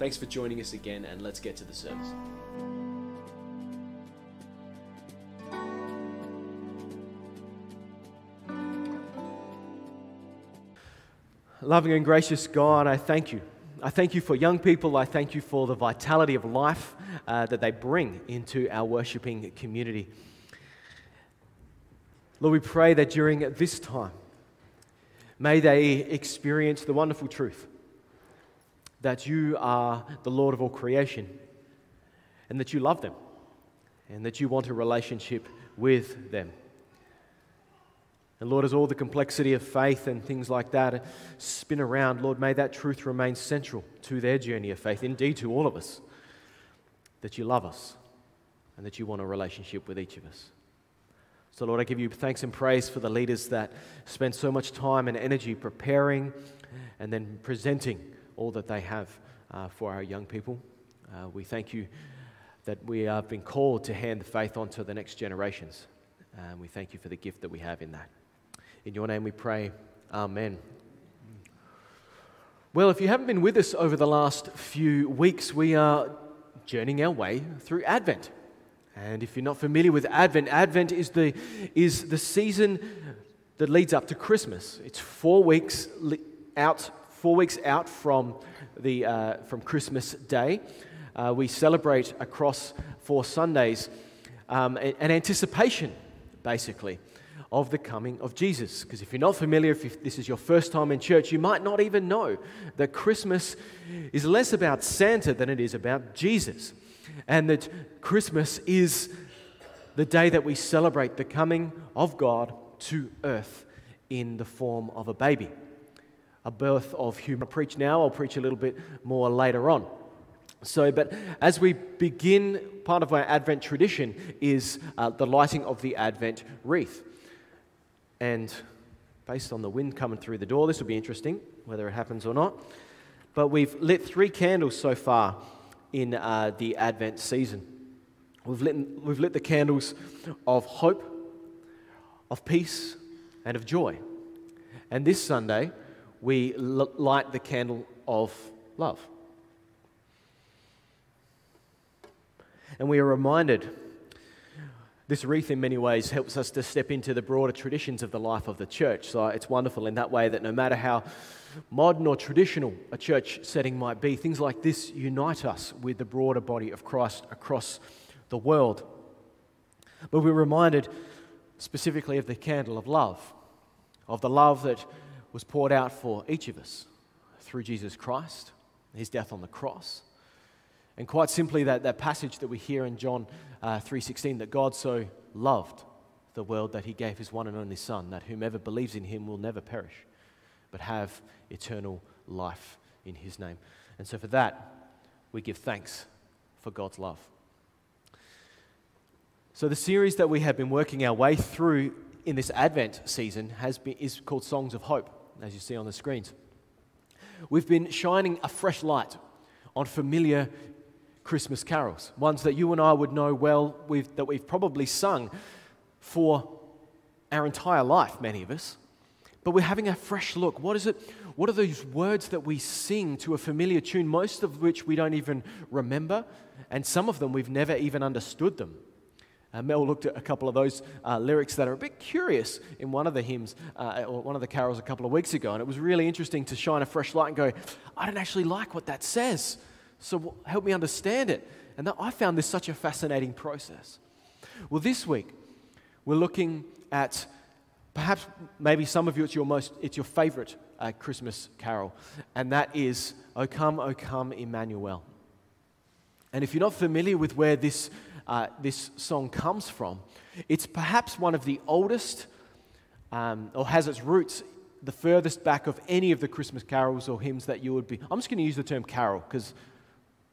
Thanks for joining us again, and let's get to the service. Loving and gracious God, I thank you. I thank you for young people. I thank you for the vitality of life uh, that they bring into our worshiping community. Lord, we pray that during this time, may they experience the wonderful truth that you are the Lord of all creation and that you love them and that you want a relationship with them. And Lord, as all the complexity of faith and things like that spin around, Lord, may that truth remain central to their journey of faith, indeed to all of us, that you love us and that you want a relationship with each of us. So, Lord, I give you thanks and praise for the leaders that spend so much time and energy preparing and then presenting all that they have uh, for our young people. Uh, we thank you that we have been called to hand the faith on to the next generations. And we thank you for the gift that we have in that. In your name we pray. Amen. Well, if you haven't been with us over the last few weeks, we are journeying our way through Advent. And if you're not familiar with Advent, Advent is the, is the season that leads up to Christmas. It's four weeks out, four weeks out from, the, uh, from Christmas Day. Uh, we celebrate across four Sundays um, an anticipation, basically, of the coming of Jesus. Because if you're not familiar, if this is your first time in church, you might not even know that Christmas is less about Santa than it is about Jesus and that Christmas is the day that we celebrate the coming of God to earth in the form of a baby, a birth of human. I'll preach now, I'll preach a little bit more later on. So, but as we begin, part of our Advent tradition is uh, the lighting of the Advent wreath. And based on the wind coming through the door, this will be interesting, whether it happens or not. But we've lit three candles so far in uh, the Advent season. We've lit, we've lit the candles of hope, of peace, and of joy. And this Sunday, we l- light the candle of love. And we are reminded this wreath, in many ways, helps us to step into the broader traditions of the life of the church. So it's wonderful in that way that no matter how modern or traditional a church setting might be, things like this unite us with the broader body of Christ across the world. But we're reminded specifically of the candle of love, of the love that was poured out for each of us through Jesus Christ, his death on the cross. And quite simply, that, that passage that we hear in John uh, 3.16, that God so loved the world that he gave his one and only Son, that whomever believes in him will never perish, but have eternal life in his name. And so for that, we give thanks for God's love. So the series that we have been working our way through in this Advent season has been, is called Songs of Hope, as you see on the screens. We've been shining a fresh light on familiar Christmas carols, ones that you and I would know well, we've, that we've probably sung for our entire life, many of us. But we're having a fresh look. What is it? What are those words that we sing to a familiar tune, most of which we don't even remember, and some of them we've never even understood them? Uh, Mel looked at a couple of those uh, lyrics that are a bit curious in one of the hymns uh, or one of the carols a couple of weeks ago, and it was really interesting to shine a fresh light and go, I don't actually like what that says. So help me understand it. And I found this such a fascinating process. Well, this week, we're looking at perhaps maybe some of you, it's your, most, it's your favorite uh, Christmas carol, and that is O Come, O Come, Emmanuel. And if you're not familiar with where this, uh, this song comes from, it's perhaps one of the oldest um, or has its roots the furthest back of any of the Christmas carols or hymns that you would be. I'm just going to use the term carol because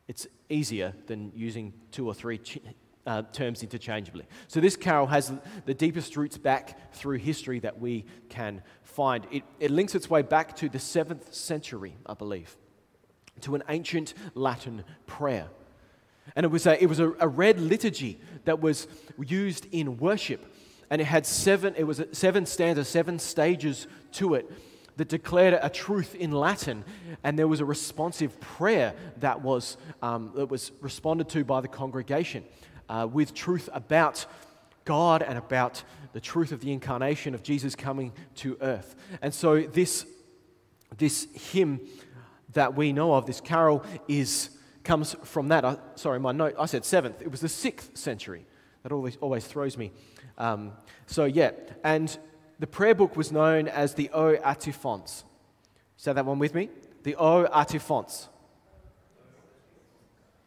It's easier than using two or three ch- uh, terms interchangeably. So this carol has the deepest roots back through history that we can find. It, it links its way back to the seventh century, I believe, to an ancient Latin prayer. And it was a, it was a, a read liturgy that was used in worship. And it had seven, it was seven stanzas, seven stages to it that declared a truth in Latin, and there was a responsive prayer that was, um, that was responded to by the congregation uh, with truth about God and about the truth of the incarnation of Jesus coming to earth. And so, this, this hymn that we know of, this carol, is, comes from that. I, sorry, my note, I said seventh. It was the sixth century. That always, always throws me. Um, so, yeah, and the prayer book was known as the O Antiphons. Say that one with me. The O Antiphons.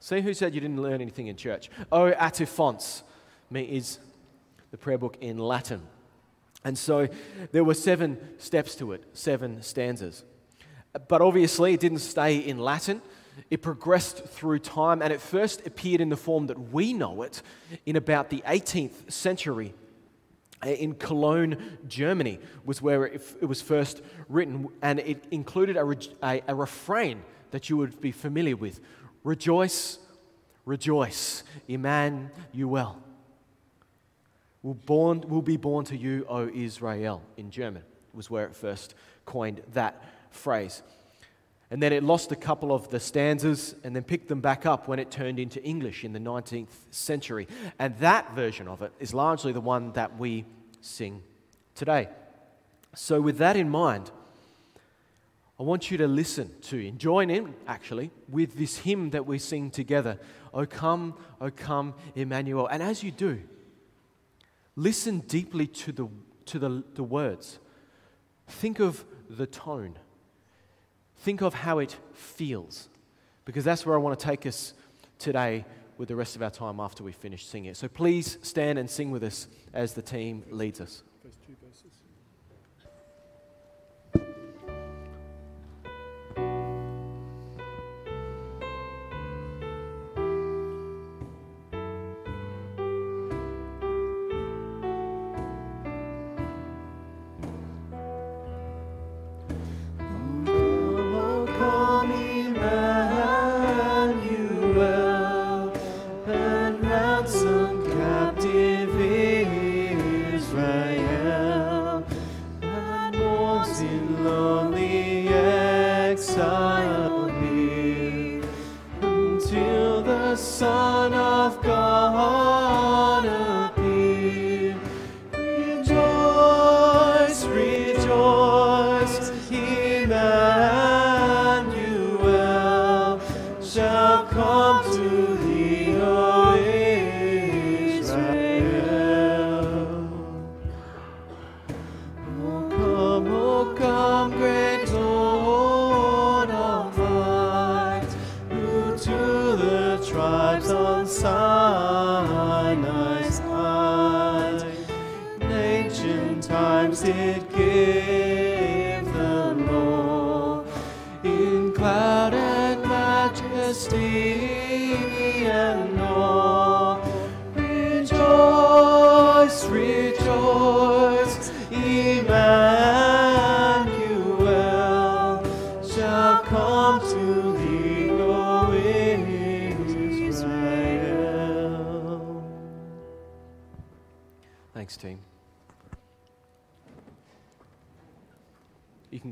See who said you didn't learn anything in church? O Antiphons is the prayer book in Latin. And so there were seven steps to it, seven stanzas. But obviously, it didn't stay in Latin. It progressed through time, and it first appeared in the form that we know it in about the 18th century eh, in Cologne, Germany, was where it, it was first written, and it included a, a, a refrain that you would be familiar with Rejoice, rejoice, Emmanuel. Will, born, will be born to you, O Israel, in German, was where it first coined that phrase. And then it lost a couple of the stanzas and then picked them back up when it turned into English in the 19th century. And that version of it is largely the one that we sing today. So, with that in mind, I want you to listen to and join in actually with this hymn that we sing together. O come, O come, Emmanuel. And as you do, listen deeply to the, to the, the words. Think of the tone. Think of how it feels, because that's where I want to take us today with the rest of our time after we finish singing it. So please stand and sing with us as the team leads us.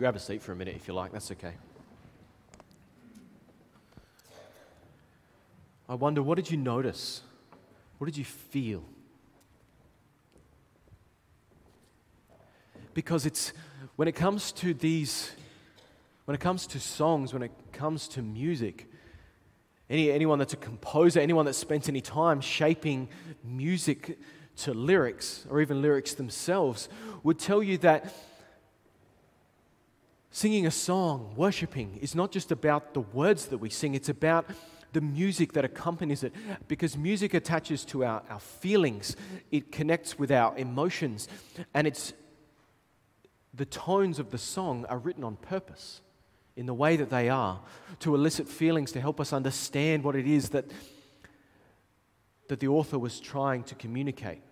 Grab a seat for a minute if you like, that's okay. I wonder, what did you notice? What did you feel? Because it's when it comes to these, when it comes to songs, when it comes to music, any, anyone that's a composer, anyone that's spent any time shaping music to lyrics or even lyrics themselves would tell you that Singing a song, worshiping, is not just about the words that we sing, it's about the music that accompanies it. Because music attaches to our, our feelings, it connects with our emotions, and it's the tones of the song are written on purpose. in the way that they are, to elicit feelings, to help us understand what it is that, that the author was trying to communicate.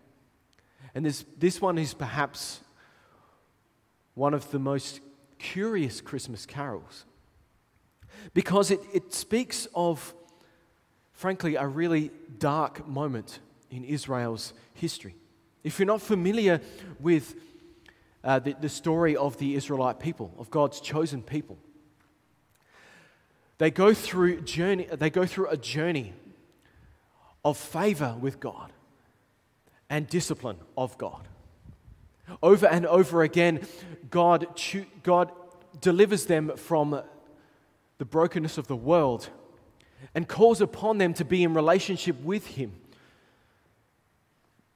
And this, this one is perhaps one of the most curious Christmas carols because it, it speaks of, frankly, a really dark moment in Israel's history. If you're not familiar with uh, the, the story of the Israelite people, of God's chosen people, they go through journey, they go through a journey of favor with God and discipline of God. Over and over again, God, God delivers them from the brokenness of the world and calls upon them to be in relationship with Him.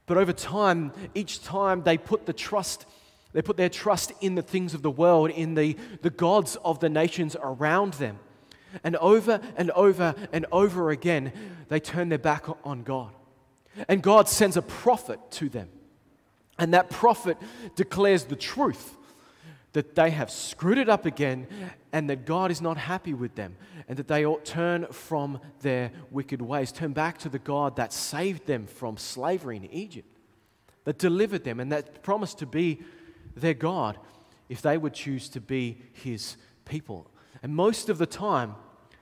But over time, each time they put the trust, they put their trust in the things of the world, in the, the gods of the nations around them. And over and over and over again, they turn their back on God. And God sends a prophet to them. And that prophet declares the truth that they have screwed it up again and that God is not happy with them and that they ought turn from their wicked ways, turn back to the God that saved them from slavery in Egypt, that delivered them and that promised to be their God if they would choose to be his people. And most of the time,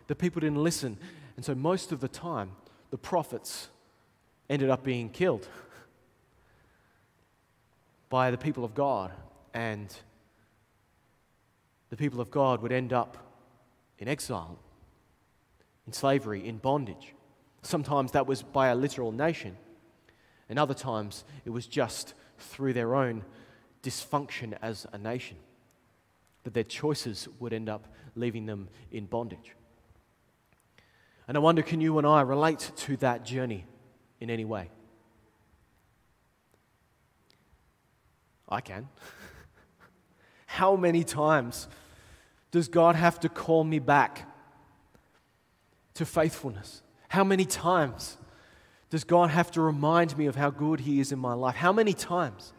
the people didn't listen. And so most of the time, the prophets ended up being killed by the people of God and the people of God would end up in exile, in slavery, in bondage. Sometimes that was by a literal nation, and other times it was just through their own dysfunction as a nation that their choices would end up leaving them in bondage. And I wonder can you and I relate to that journey in any way? I can. How many times does God have to call me back to faithfulness? How many times does God have to remind me of how good He is in my life? How many times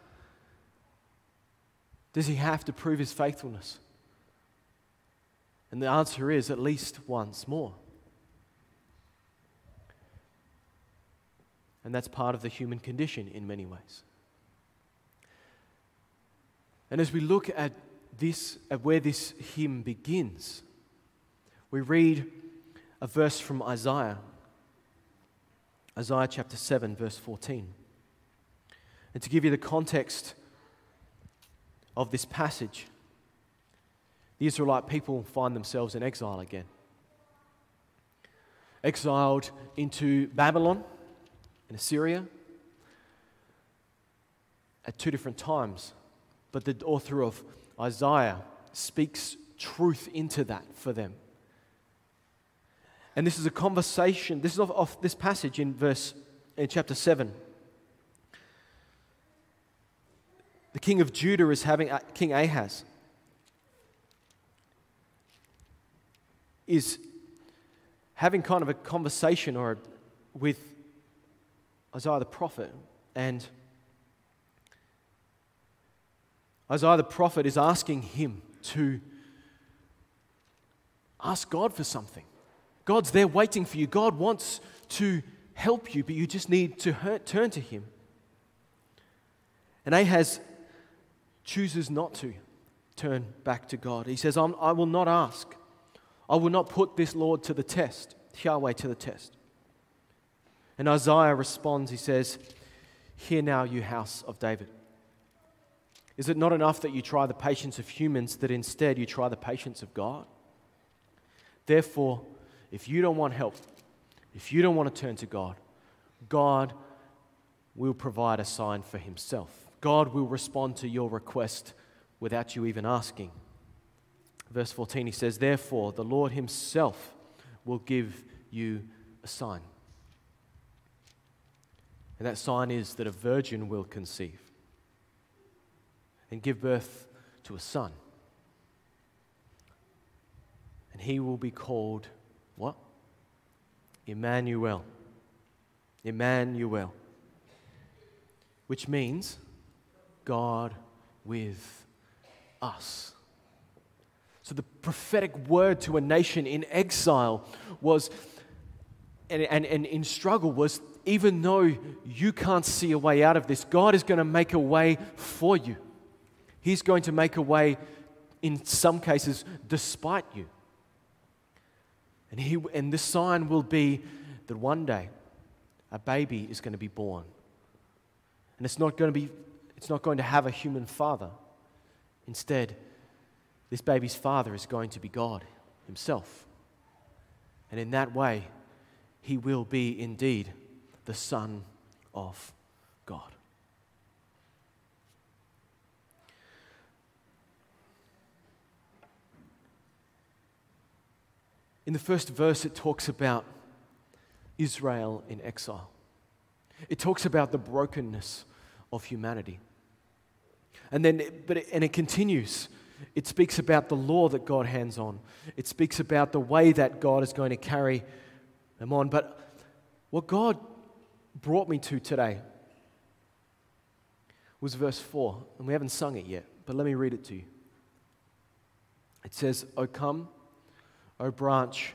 does He have to prove His faithfulness? And the answer is at least once more. And that's part of the human condition in many ways. And as we look at this, at where this hymn begins, we read a verse from Isaiah, Isaiah chapter 7, verse 14. And to give you the context of this passage, the Israelite people find themselves in exile again. Exiled into Babylon and Assyria at two different times. But the author of Isaiah speaks truth into that for them. And this is a conversation, this is off, off this passage in verse in chapter 7. The king of Judah is having uh, King Ahaz is having kind of a conversation or with Isaiah the prophet and Isaiah the prophet is asking him to ask God for something. God's there waiting for you. God wants to help you, but you just need to hurt, turn to him. And Ahaz chooses not to turn back to God. He says, I will not ask. I will not put this Lord to the test, Yahweh to the test. And Isaiah responds, he says, Hear now, you house of David. Is it not enough that you try the patience of humans, that instead you try the patience of God? Therefore, if you don't want help, if you don't want to turn to God, God will provide a sign for Himself. God will respond to your request without you even asking. Verse 14, he says, Therefore, the Lord Himself will give you a sign. And that sign is that a virgin will conceive and give birth to a son. And he will be called what? Emmanuel. Emmanuel. Which means God with us. So the prophetic word to a nation in exile was, and, and, and in struggle, was even though you can't see a way out of this, God is going to make a way for you. He's going to make a way, in some cases, despite you. And, he, and this sign will be that one day a baby is going to be born. And it's not going to, be, it's not going to have a human father. Instead, this baby's father is going to be God Himself. And in that way, He will be indeed the Son of God. In the first verse, it talks about Israel in exile. It talks about the brokenness of humanity. And then, but it, and it continues. It speaks about the law that God hands on. It speaks about the way that God is going to carry them on. But what God brought me to today was verse 4, and we haven't sung it yet, but let me read it to you. It says, O come, O branch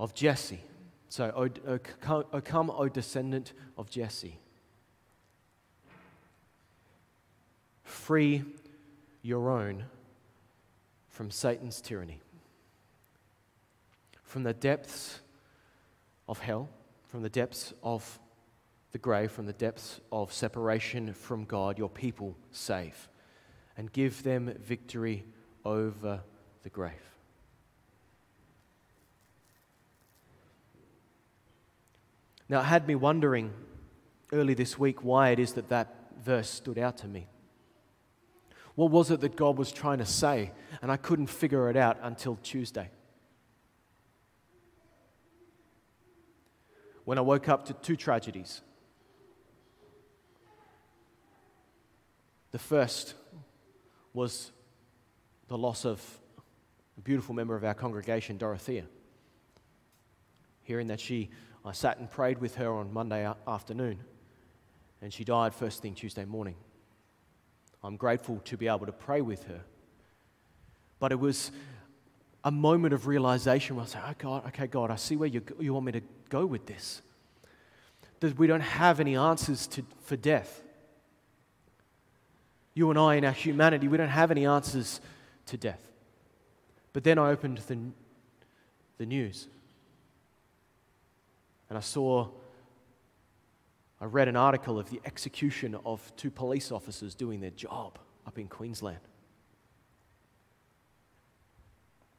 of Jesse. So, O, o, o come, O descendant of Jesse. Free your own from Satan's tyranny, from the depths of hell, from the depths of the grave, from the depths of separation from God, your people save, and give them victory over the grave. Now, it had me wondering early this week why it is that that verse stood out to me. What was it that God was trying to say? And I couldn't figure it out until Tuesday. When I woke up to two tragedies. The first was the loss of a beautiful member of our congregation, Dorothea. Hearing that she, I sat and prayed with her on Monday afternoon, and she died first thing Tuesday morning. I'm grateful to be able to pray with her. But it was a moment of realization where I said, oh God, okay, God, I see where you, you want me to go with this. That we don't have any answers to, for death. You and I, in our humanity, we don't have any answers to death. But then I opened the, the news and I saw I read an article of the execution of two police officers doing their job up in Queensland.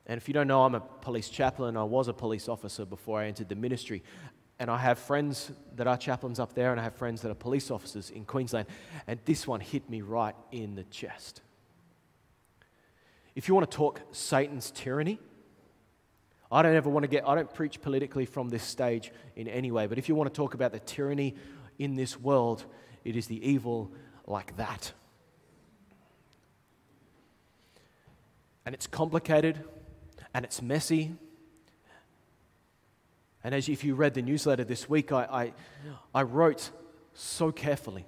And if you don't know, I'm a police chaplain. I was a police officer before I entered the ministry. And I have friends that are chaplains up there, and I have friends that are police officers in Queensland. And this one hit me right in the chest. If you want to talk Satan's tyranny, I don't ever want to get, I don't preach politically from this stage in any way, but if you want to talk about the tyranny in this world, it is the evil like that. And it's complicated and it's messy. And as if you read the newsletter this week, I, I, I wrote so carefully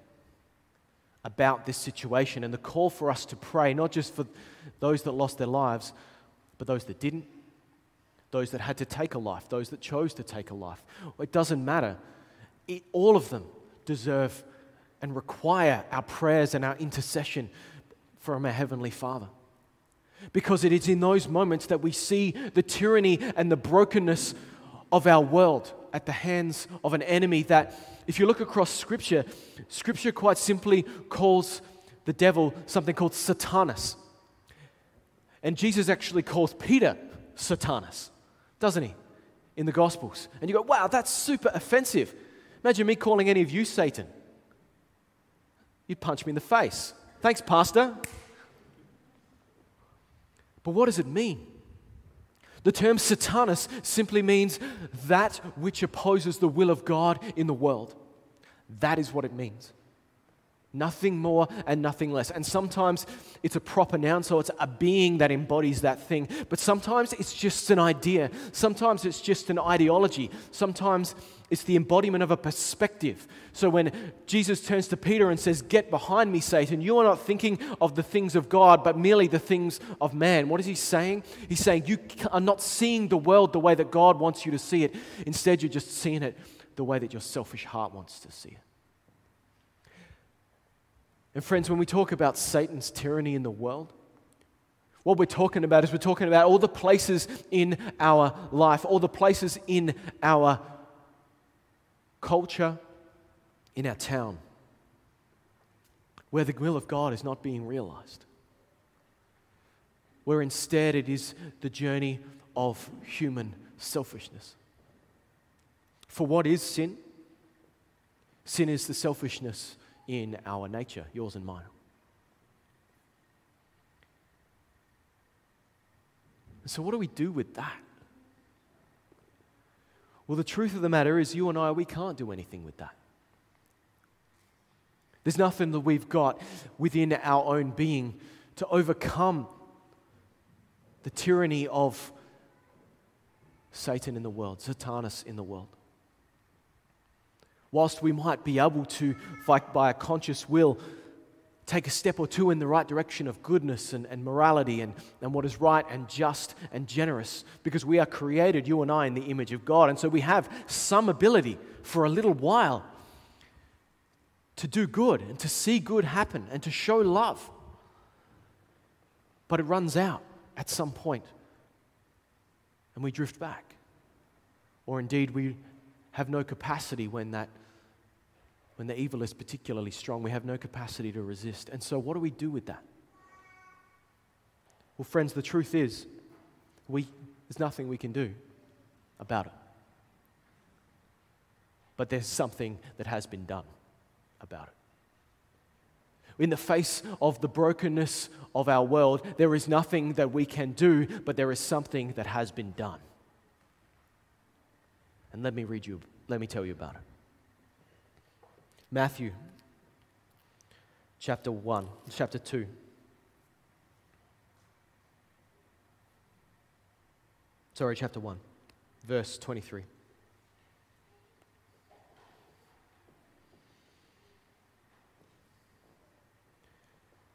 about this situation and the call for us to pray, not just for those that lost their lives, but those that didn't, those that had to take a life, those that chose to take a life. It doesn't matter. It, all of them deserve and require our prayers and our intercession from our Heavenly Father. Because it is in those moments that we see the tyranny and the brokenness of our world at the hands of an enemy that, if you look across Scripture, Scripture quite simply calls the devil something called Satanas. And Jesus actually calls Peter Satanas, doesn't he, in the Gospels? And you go, wow, that's super offensive. Imagine me calling any of you Satan. You'd punch me in the face. Thanks, Pastor. But what does it mean? The term Satanas simply means that which opposes the will of God in the world. That is what it means. Nothing more and nothing less. And sometimes it's a proper noun, so it's a being that embodies that thing. But sometimes it's just an idea. Sometimes it's just an ideology. Sometimes it's the embodiment of a perspective. So when Jesus turns to Peter and says, Get behind me, Satan, you are not thinking of the things of God, but merely the things of man. What is he saying? He's saying, You are not seeing the world the way that God wants you to see it. Instead, you're just seeing it the way that your selfish heart wants to see it. And, friends, when we talk about Satan's tyranny in the world, what we're talking about is we're talking about all the places in our life, all the places in our culture, in our town, where the will of God is not being realized. Where instead it is the journey of human selfishness. For what is sin? Sin is the selfishness in our nature, yours and mine. So, what do we do with that? Well, the truth of the matter is, you and I, we can't do anything with that. There's nothing that we've got within our own being to overcome the tyranny of Satan in the world, Satanas in the world whilst we might be able to, by a conscious will, take a step or two in the right direction of goodness and, and morality and, and what is right and just and generous, because we are created, you and I, in the image of God. And so we have some ability for a little while to do good and to see good happen and to show love. But it runs out at some point and we drift back. Or indeed, we have no capacity when that when the evil is particularly strong, we have no capacity to resist. And so, what do we do with that? Well, friends, the truth is, we, there's nothing we can do about it. But there's something that has been done about it. In the face of the brokenness of our world, there is nothing that we can do, but there is something that has been done. And let me read you, let me tell you about it. Matthew chapter 1, chapter 2. Sorry, chapter 1, verse 23.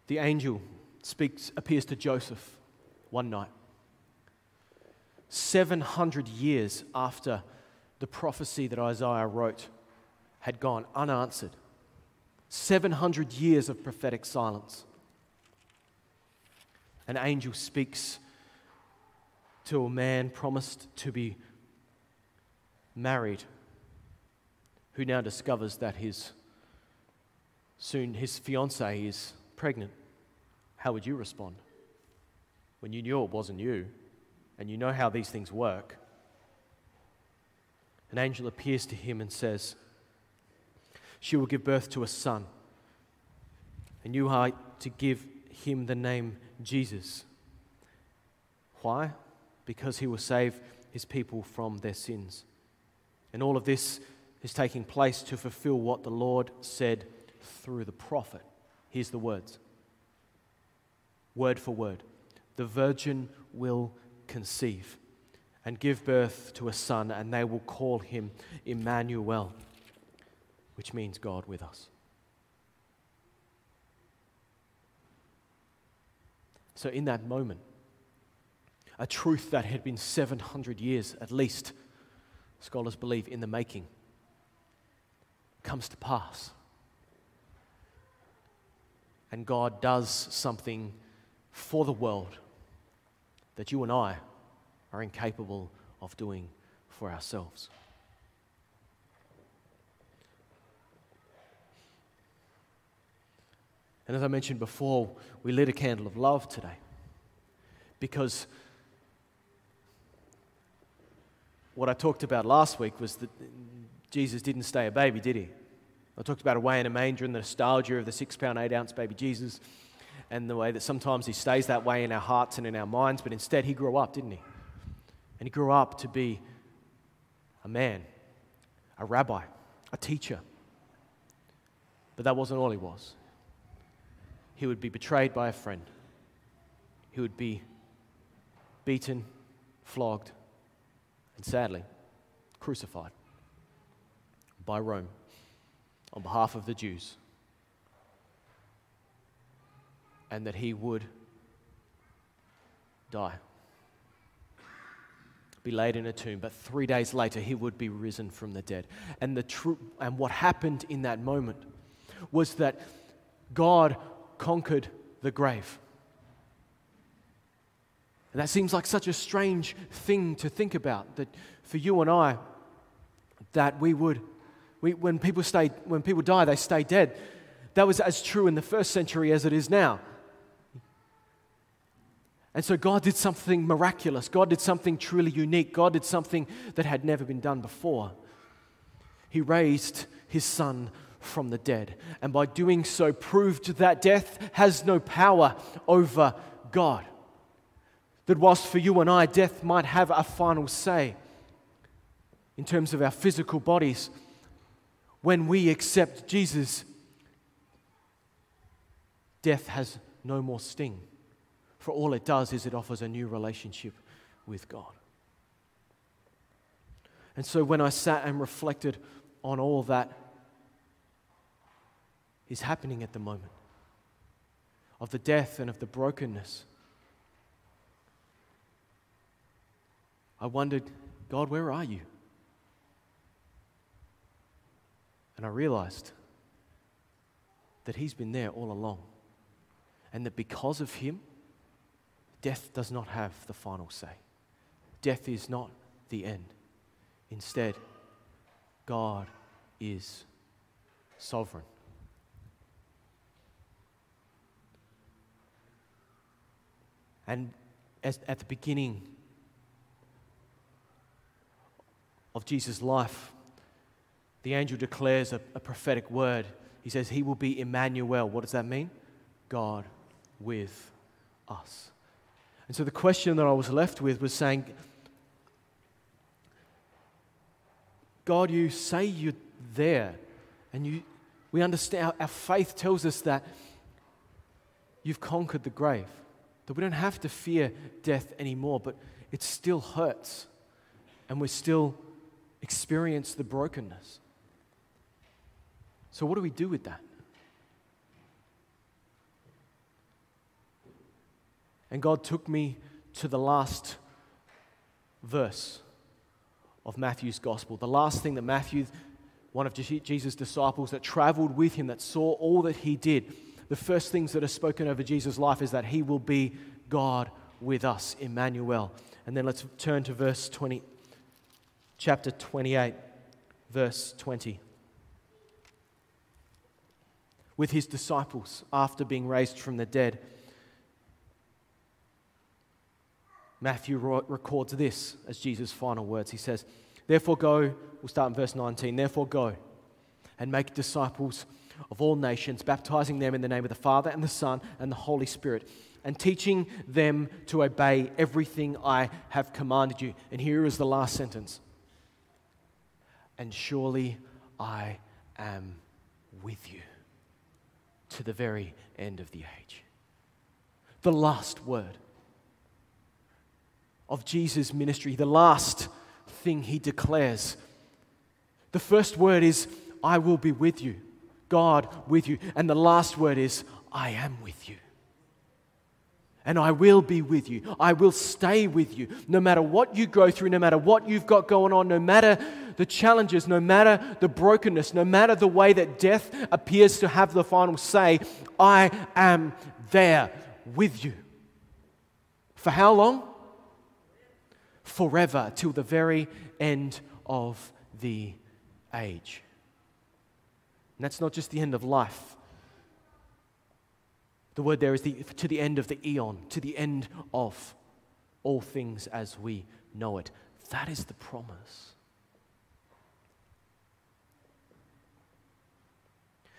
The angel speaks, appears to Joseph one night. 700 years after the prophecy that Isaiah wrote had gone unanswered. 700 years of prophetic silence. An angel speaks to a man promised to be married who now discovers that his soon his fiancee is pregnant. How would you respond? When you knew it wasn't you and you know how these things work. An angel appears to him and says, she will give birth to a son. And you are to give him the name Jesus. Why? Because he will save his people from their sins. And all of this is taking place to fulfill what the Lord said through the prophet. Here's the words word for word. The virgin will conceive and give birth to a son, and they will call him Emmanuel which means God with us. So, in that moment, a truth that had been 700 years at least, scholars believe, in the making, comes to pass. And God does something for the world that you and I are incapable of doing for ourselves. And as I mentioned before, we lit a candle of love today because what I talked about last week was that Jesus didn't stay a baby, did he? I talked about away in a manger and the nostalgia of the six pound, eight ounce baby Jesus and the way that sometimes he stays that way in our hearts and in our minds, but instead he grew up, didn't he? And he grew up to be a man, a rabbi, a teacher. But that wasn't all he was. He would be betrayed by a friend, he would be beaten, flogged, and sadly, crucified by Rome on behalf of the Jews. And that he would die, be laid in a tomb, but three days later he would be risen from the dead. And, the tr- and what happened in that moment was that God conquered the grave. And that seems like such a strange thing to think about that for you and I, that we would, we, when, people stay, when people die, they stay dead. That was as true in the first century as it is now. And so God did something miraculous. God did something truly unique. God did something that had never been done before. He raised his son from the dead. And by doing so, proved that death has no power over God. That whilst for you and I, death might have a final say in terms of our physical bodies, when we accept Jesus, death has no more sting. For all it does is it offers a new relationship with God. And so when I sat and reflected on all that is happening at the moment, of the death and of the brokenness, I wondered, God, where are you? And I realized that He's been there all along. And that because of Him, Death does not have the final say. Death is not the end. Instead, God is sovereign. And as, at the beginning of Jesus' life, the angel declares a, a prophetic word. He says, He will be Emmanuel. What does that mean? God with us. And so the question that I was left with was saying, God, you say you're there, and you, we understand, our faith tells us that you've conquered the grave, that we don't have to fear death anymore, but it still hurts, and we still experience the brokenness. So, what do we do with that? And God took me to the last verse of Matthew's gospel, the last thing that Matthew, one of Jesus' disciples that traveled with him, that saw all that he did, the first things that are spoken over Jesus' life is that he will be God with us, Emmanuel. And then let's turn to verse 20, chapter 28, verse 20. With his disciples after being raised from the dead. Matthew records this as Jesus' final words. He says, Therefore, go, we'll start in verse 19. Therefore, go and make disciples of all nations, baptizing them in the name of the Father and the Son and the Holy Spirit, and teaching them to obey everything I have commanded you. And here is the last sentence And surely I am with you to the very end of the age. The last word of Jesus' ministry, the last thing he declares. The first word is, I will be with you, God with you. And the last word is, I am with you. And I will be with you. I will stay with you. No matter what you go through, no matter what you've got going on, no matter the challenges, no matter the brokenness, no matter the way that death appears to have the final say, I am there with you. For how long? forever till the very end of the age. And that's not just the end of life. The word there is the, to the end of the eon, to the end of all things as we know it. That is the promise.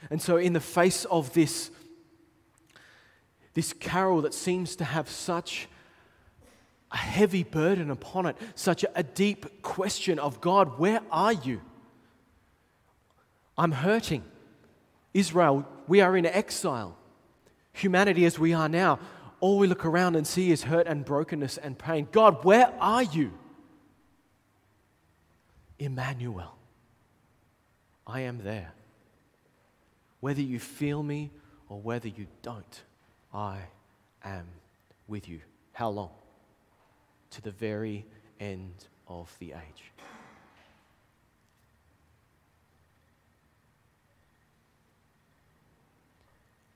And so, in the face of this, this carol that seems to have such a heavy burden upon it, such a deep question of God, where are you? I'm hurting. Israel, we are in exile. Humanity as we are now, all we look around and see is hurt and brokenness and pain. God, where are you? Emmanuel, I am there. Whether you feel me or whether you don't, I am with you. How long? To the very end of the age.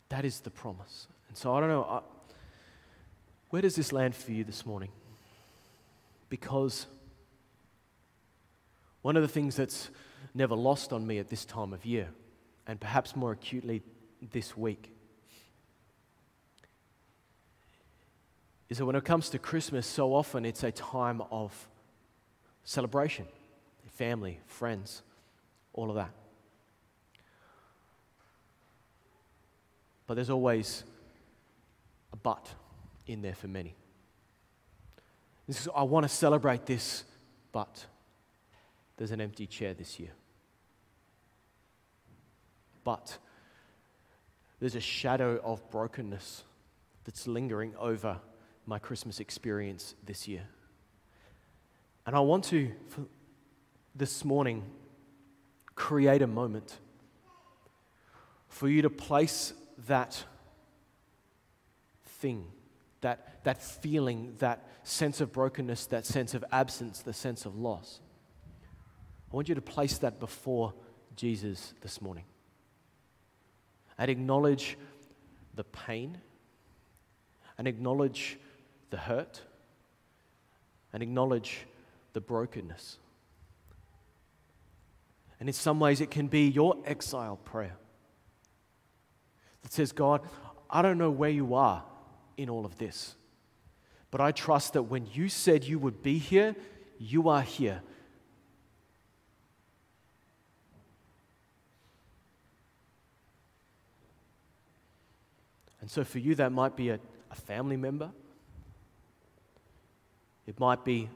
That is the promise. And so I don't know, I, where does this land for you this morning? Because one of the things that's never lost on me at this time of year, and perhaps more acutely this week, is that when it comes to Christmas, so often it's a time of celebration, family, friends, all of that. But there's always a but in there for many. Is, I want to celebrate this, but there's an empty chair this year. But there's a shadow of brokenness that's lingering over my Christmas experience this year. And I want to, this morning, create a moment for you to place that thing, that, that feeling, that sense of brokenness, that sense of absence, the sense of loss. I want you to place that before Jesus this morning and acknowledge the pain and acknowledge the hurt and acknowledge the brokenness. And in some ways, it can be your exile prayer that says, God, I don't know where you are in all of this, but I trust that when you said you would be here, you are here. And so for you, that might be a, a family member. It might be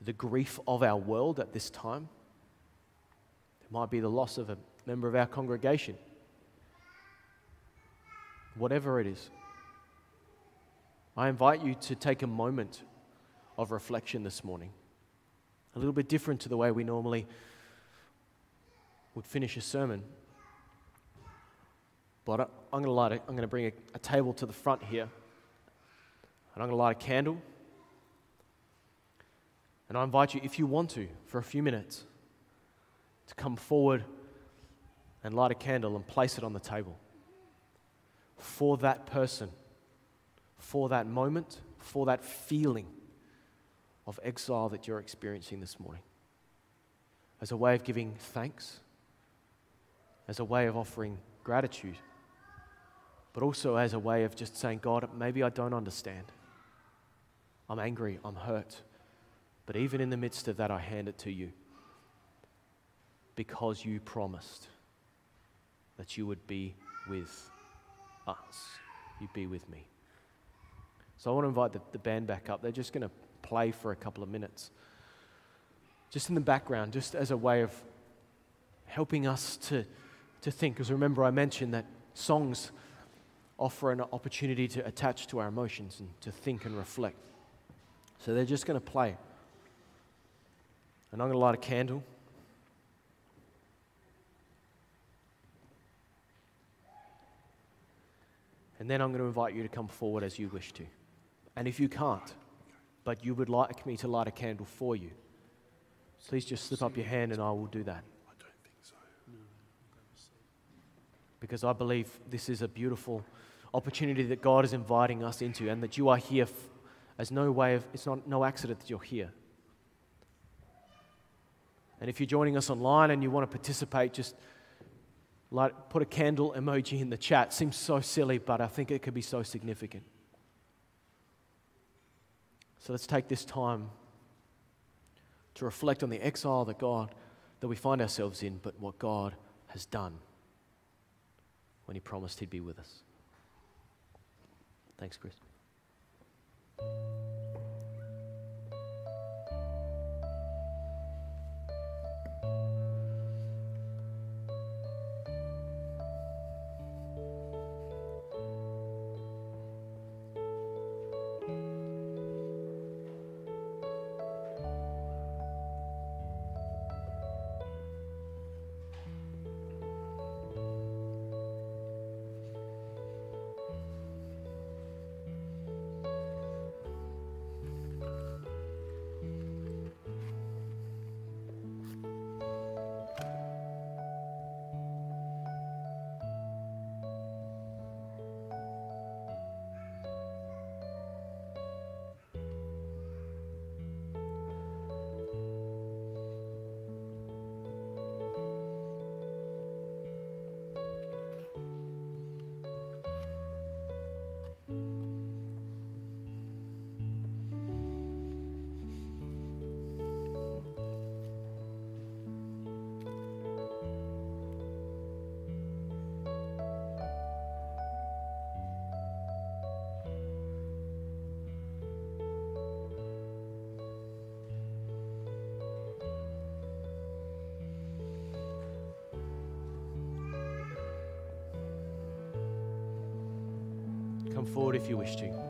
the grief of our world at this time. It might be the loss of a member of our congregation whatever it is. I invite you to take a moment of reflection this morning. A little bit different to the way we normally would finish a sermon. But I'm going to light. A, I'm going to bring a, a table to the front here, and I'm going to light a candle. And I invite you, if you want to, for a few minutes, to come forward and light a candle and place it on the table for that person, for that moment, for that feeling of exile that you're experiencing this morning. As a way of giving thanks, as a way of offering gratitude, but also as a way of just saying, God, maybe I don't understand. I'm angry, I'm hurt. But even in the midst of that, I hand it to you because you promised that you would be with us. You be with me. So I want to invite the, the band back up. They're just going to play for a couple of minutes. Just in the background, just as a way of helping us to, to think. Because remember, I mentioned that songs offer an opportunity to attach to our emotions and to think and reflect. So they're just going to play. And I'm going to light a candle. And then I'm going to invite you to come forward as you wish to. And if you can't, but you would like me to light a candle for you, please just slip up your hand and I will do that. I don't think so. Because I believe this is a beautiful opportunity that God is inviting us into and that you are here as no way of, it's not no accident that you're here. And if you're joining us online and you want to participate, just like, put a candle emoji in the chat. Seems so silly, but I think it could be so significant. So let's take this time to reflect on the exile that God, that we find ourselves in, but what God has done when He promised He'd be with us. Thanks, Chris. Come forward if you wish to.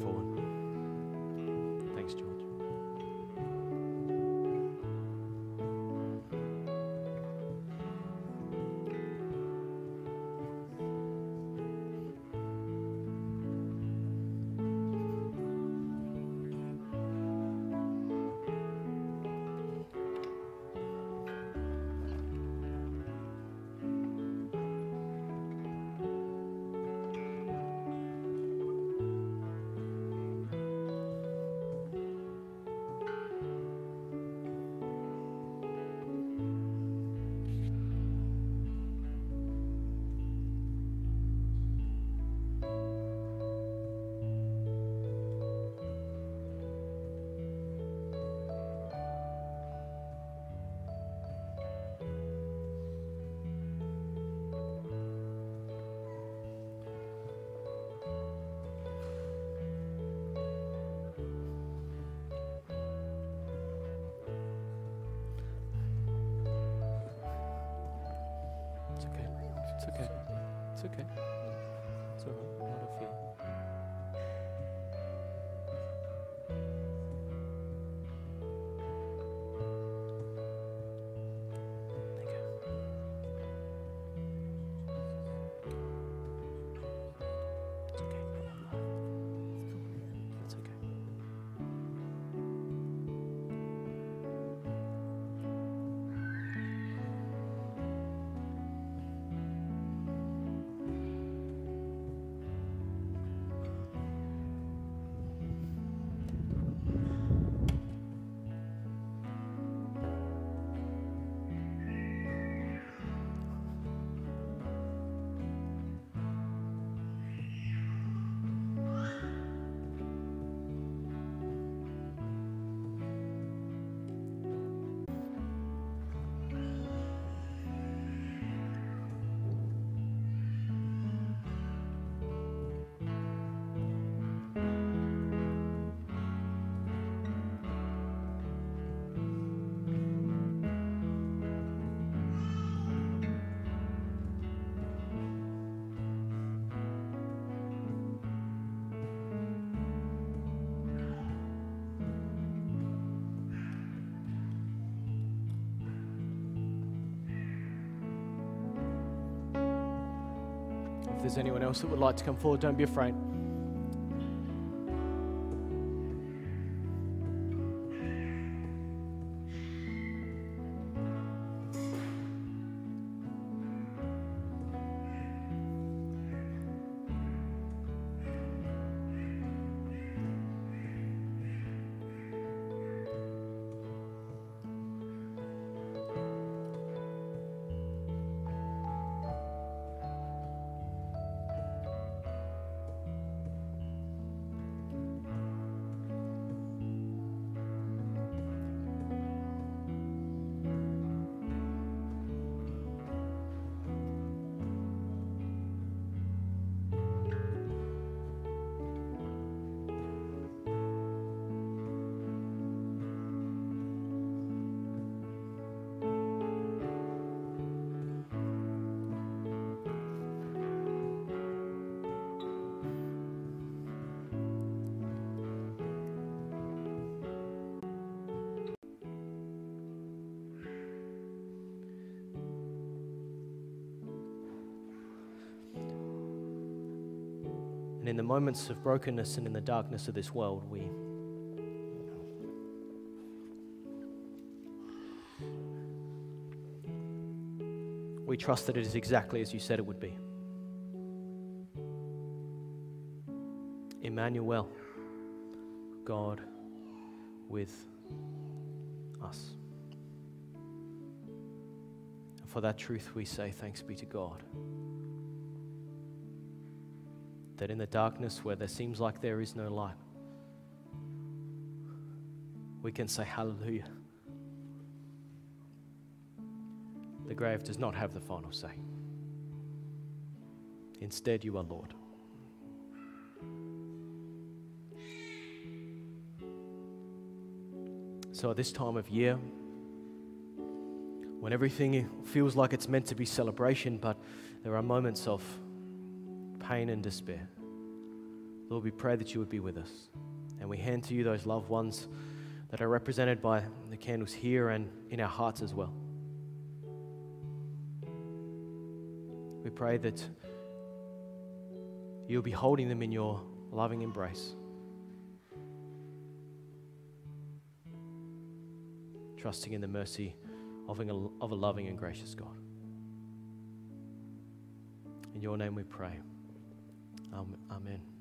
Forward. It's okay. It's okay. There's anyone else that would like to come forward, don't be afraid. And in the moments of brokenness and in the darkness of this world, we we trust that it is exactly as you said it would be. Emmanuel, God with us. And for that truth, we say thanks be to God. That in the darkness where there seems like there is no light, we can say hallelujah. The grave does not have the final say. Instead, you are Lord. So, at this time of year, when everything feels like it's meant to be celebration, but there are moments of pain and despair, Lord, we pray that you would be with us. And we hand to you those loved ones that are represented by the candles here and in our hearts as well. We pray that you'll be holding them in your loving embrace. Trusting in the mercy of a, of a loving and gracious God. In your name we pray. Amen.